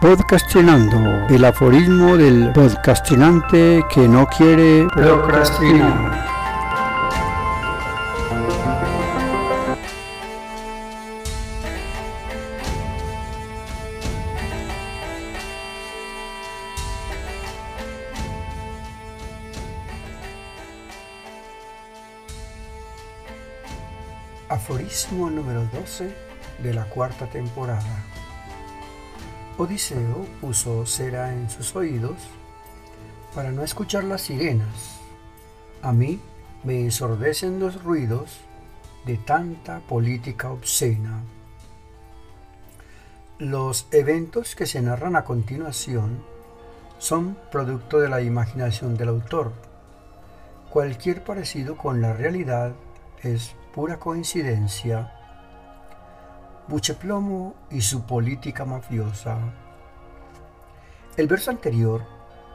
Podcastinando, el aforismo del podcastinante que no quiere procrastinar. Aforismo número 12 de la cuarta temporada. Odiseo puso cera en sus oídos para no escuchar las sirenas. A mí me ensordecen los ruidos de tanta política obscena. Los eventos que se narran a continuación son producto de la imaginación del autor. Cualquier parecido con la realidad es pura coincidencia. Bucheplomo y su política mafiosa. El verso anterior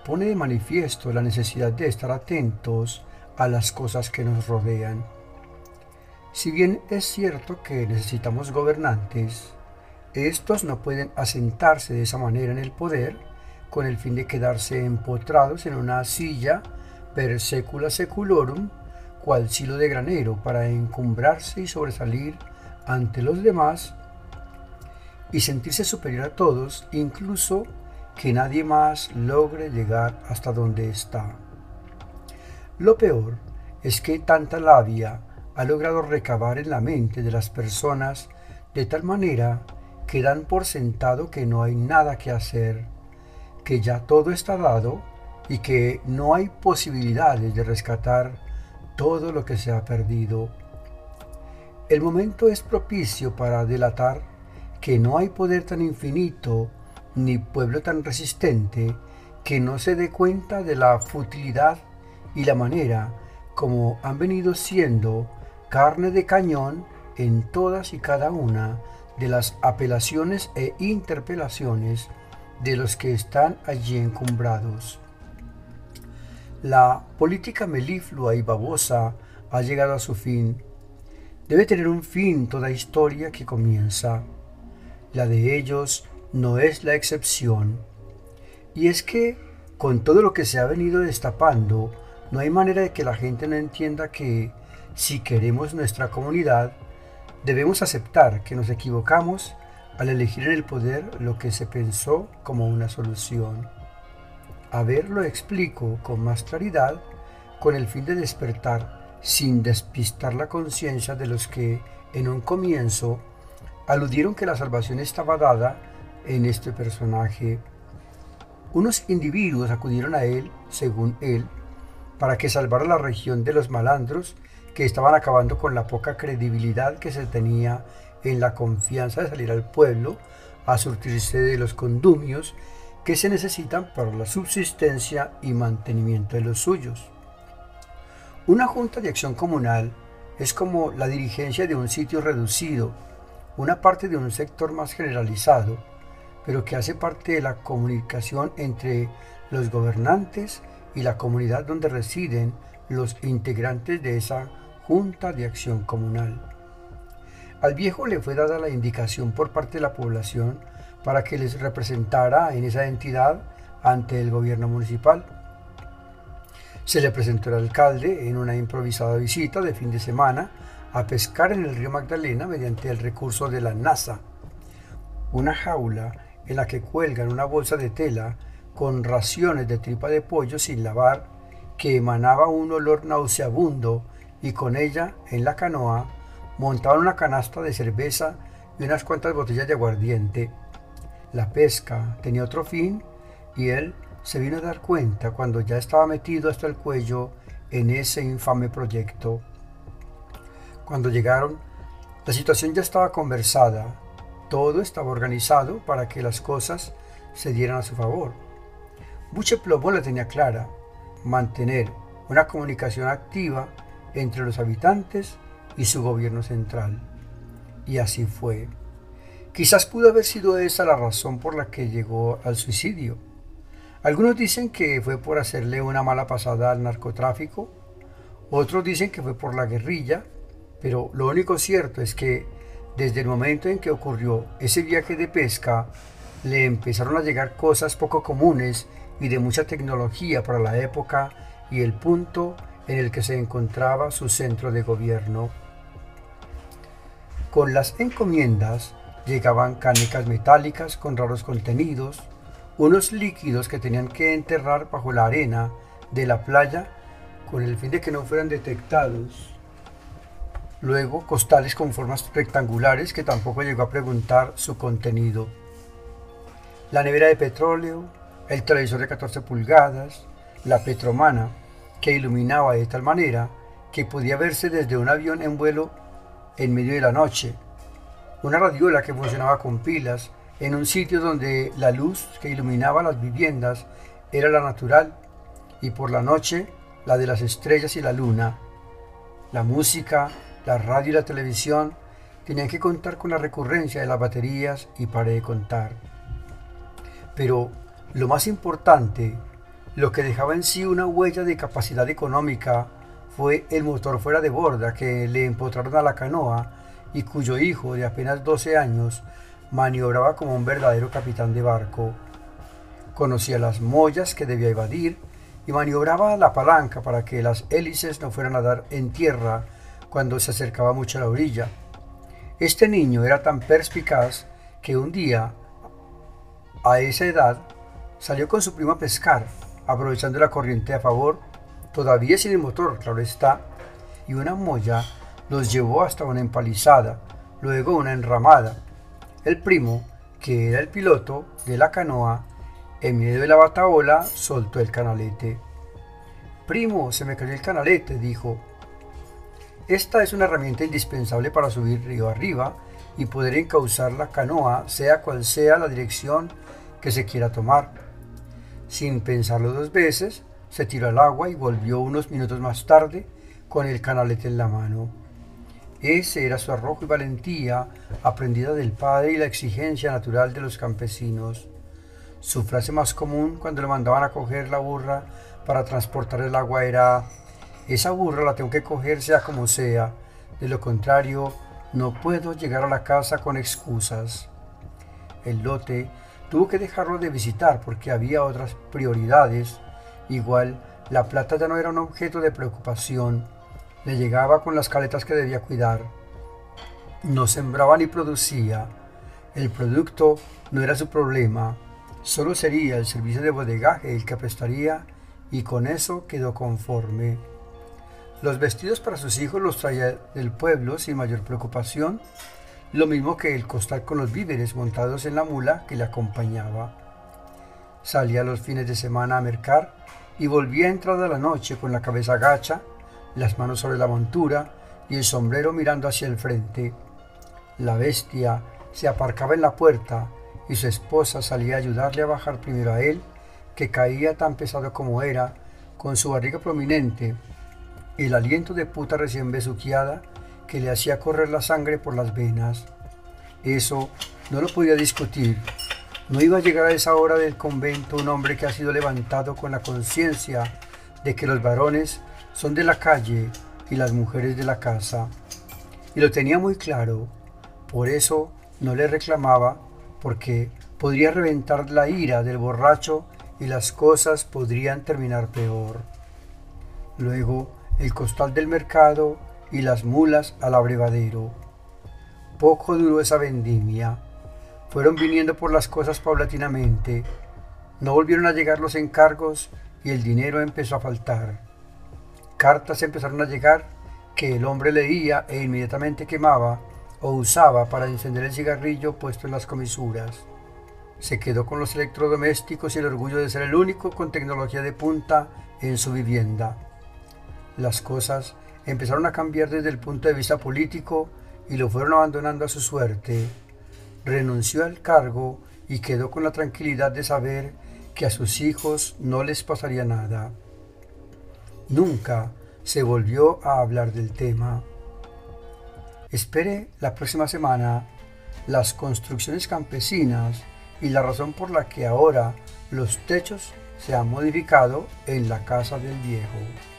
pone de manifiesto la necesidad de estar atentos a las cosas que nos rodean. Si bien es cierto que necesitamos gobernantes, estos no pueden asentarse de esa manera en el poder con el fin de quedarse empotrados en una silla per secula seculorum cual silo de granero para encumbrarse y sobresalir ante los demás y sentirse superior a todos, incluso que nadie más logre llegar hasta donde está. Lo peor es que tanta labia ha logrado recabar en la mente de las personas de tal manera que dan por sentado que no hay nada que hacer, que ya todo está dado y que no hay posibilidades de rescatar todo lo que se ha perdido. El momento es propicio para delatar que no hay poder tan infinito ni pueblo tan resistente que no se dé cuenta de la futilidad y la manera como han venido siendo carne de cañón en todas y cada una de las apelaciones e interpelaciones de los que están allí encumbrados. La política meliflua y babosa ha llegado a su fin. Debe tener un fin toda historia que comienza. La de ellos no es la excepción. Y es que, con todo lo que se ha venido destapando, no hay manera de que la gente no entienda que, si queremos nuestra comunidad, debemos aceptar que nos equivocamos al elegir en el poder lo que se pensó como una solución. A ver lo explico con más claridad con el fin de despertar sin despistar la conciencia de los que en un comienzo aludieron que la salvación estaba dada en este personaje. Unos individuos acudieron a él, según él, para que salvara la región de los malandros que estaban acabando con la poca credibilidad que se tenía en la confianza de salir al pueblo a surtirse de los condumios que se necesitan para la subsistencia y mantenimiento de los suyos. Una junta de acción comunal es como la dirigencia de un sitio reducido, una parte de un sector más generalizado, pero que hace parte de la comunicación entre los gobernantes y la comunidad donde residen los integrantes de esa junta de acción comunal. Al viejo le fue dada la indicación por parte de la población para que les representara en esa entidad ante el gobierno municipal. Se le presentó el alcalde en una improvisada visita de fin de semana a pescar en el río Magdalena mediante el recurso de la NASA. Una jaula en la que cuelgan una bolsa de tela con raciones de tripa de pollo sin lavar que emanaba un olor nauseabundo y con ella, en la canoa, montaban una canasta de cerveza y unas cuantas botellas de aguardiente la pesca tenía otro fin y él se vino a dar cuenta cuando ya estaba metido hasta el cuello en ese infame proyecto. Cuando llegaron, la situación ya estaba conversada, todo estaba organizado para que las cosas se dieran a su favor. Buche Plomo la tenía clara, mantener una comunicación activa entre los habitantes y su gobierno central. Y así fue. Quizás pudo haber sido esa la razón por la que llegó al suicidio. Algunos dicen que fue por hacerle una mala pasada al narcotráfico, otros dicen que fue por la guerrilla, pero lo único cierto es que desde el momento en que ocurrió ese viaje de pesca, le empezaron a llegar cosas poco comunes y de mucha tecnología para la época y el punto en el que se encontraba su centro de gobierno. Con las encomiendas llegaban canecas metálicas con raros contenidos, unos líquidos que tenían que enterrar bajo la arena de la playa con el fin de que no fueran detectados. Luego, costales con formas rectangulares que tampoco llegó a preguntar su contenido. La nevera de petróleo, el televisor de 14 pulgadas, la petromana, que iluminaba de tal manera que podía verse desde un avión en vuelo en medio de la noche, una radiola que funcionaba con pilas en un sitio donde la luz que iluminaba las viviendas era la natural y por la noche la de las estrellas y la luna. La música, la radio y la televisión tenían que contar con la recurrencia de las baterías y paré de contar. Pero lo más importante, lo que dejaba en sí una huella de capacidad económica, fue el motor fuera de borda que le empotraron a la canoa y cuyo hijo de apenas 12 años maniobraba como un verdadero capitán de barco. Conocía las mollas que debía evadir y maniobraba la palanca para que las hélices no fueran a dar en tierra cuando se acercaba mucho a la orilla. Este niño era tan perspicaz que un día, a esa edad, salió con su primo a pescar, aprovechando la corriente a favor, todavía sin el motor, claro está, y una molla los llevó hasta una empalizada, luego una enramada. El primo, que era el piloto de la canoa, en medio de la bataola soltó el canalete. Primo, se me cayó el canalete, dijo. Esta es una herramienta indispensable para subir río arriba y poder encauzar la canoa, sea cual sea la dirección que se quiera tomar. Sin pensarlo dos veces, se tiró al agua y volvió unos minutos más tarde con el canalete en la mano. Ese era su arrojo y valentía, aprendida del padre y la exigencia natural de los campesinos. Su frase más común cuando le mandaban a coger la burra para transportar el agua era, esa burra la tengo que coger sea como sea, de lo contrario no puedo llegar a la casa con excusas. El lote tuvo que dejarlo de visitar porque había otras prioridades. Igual, la plata ya no era un objeto de preocupación le llegaba con las caletas que debía cuidar. No sembraba ni producía. El producto no era su problema, solo sería el servicio de bodegaje el que prestaría y con eso quedó conforme. Los vestidos para sus hijos los traía del pueblo sin mayor preocupación, lo mismo que el costal con los víveres montados en la mula que le acompañaba. Salía los fines de semana a mercar y volvía entrada la noche con la cabeza gacha las manos sobre la montura y el sombrero mirando hacia el frente. La bestia se aparcaba en la puerta y su esposa salía a ayudarle a bajar primero a él, que caía tan pesado como era, con su barriga prominente, el aliento de puta recién besuqueada que le hacía correr la sangre por las venas. Eso no lo podía discutir. No iba a llegar a esa hora del convento un hombre que ha sido levantado con la conciencia de que los varones son de la calle y las mujeres de la casa. Y lo tenía muy claro. Por eso no le reclamaba, porque podría reventar la ira del borracho y las cosas podrían terminar peor. Luego el costal del mercado y las mulas al abrevadero. Poco duró esa vendimia. Fueron viniendo por las cosas paulatinamente. No volvieron a llegar los encargos y el dinero empezó a faltar. Cartas empezaron a llegar que el hombre leía e inmediatamente quemaba o usaba para encender el cigarrillo puesto en las comisuras. Se quedó con los electrodomésticos y el orgullo de ser el único con tecnología de punta en su vivienda. Las cosas empezaron a cambiar desde el punto de vista político y lo fueron abandonando a su suerte. Renunció al cargo y quedó con la tranquilidad de saber que a sus hijos no les pasaría nada. Nunca se volvió a hablar del tema. Espere la próxima semana las construcciones campesinas y la razón por la que ahora los techos se han modificado en la casa del viejo.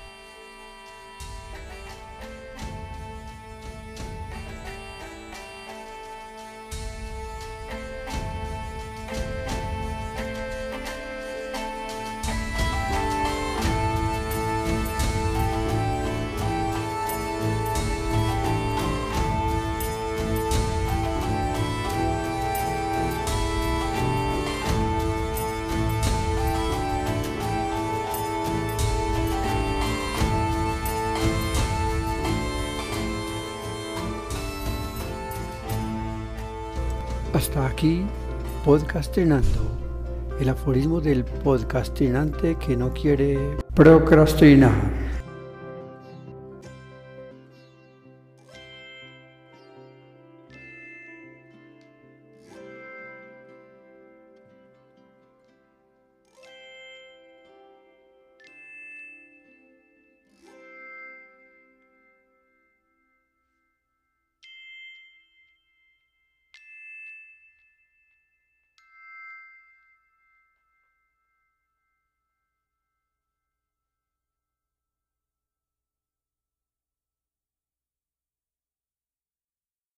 Hasta aquí, podcastinando, el aforismo del podcastinante que no quiere procrastinar.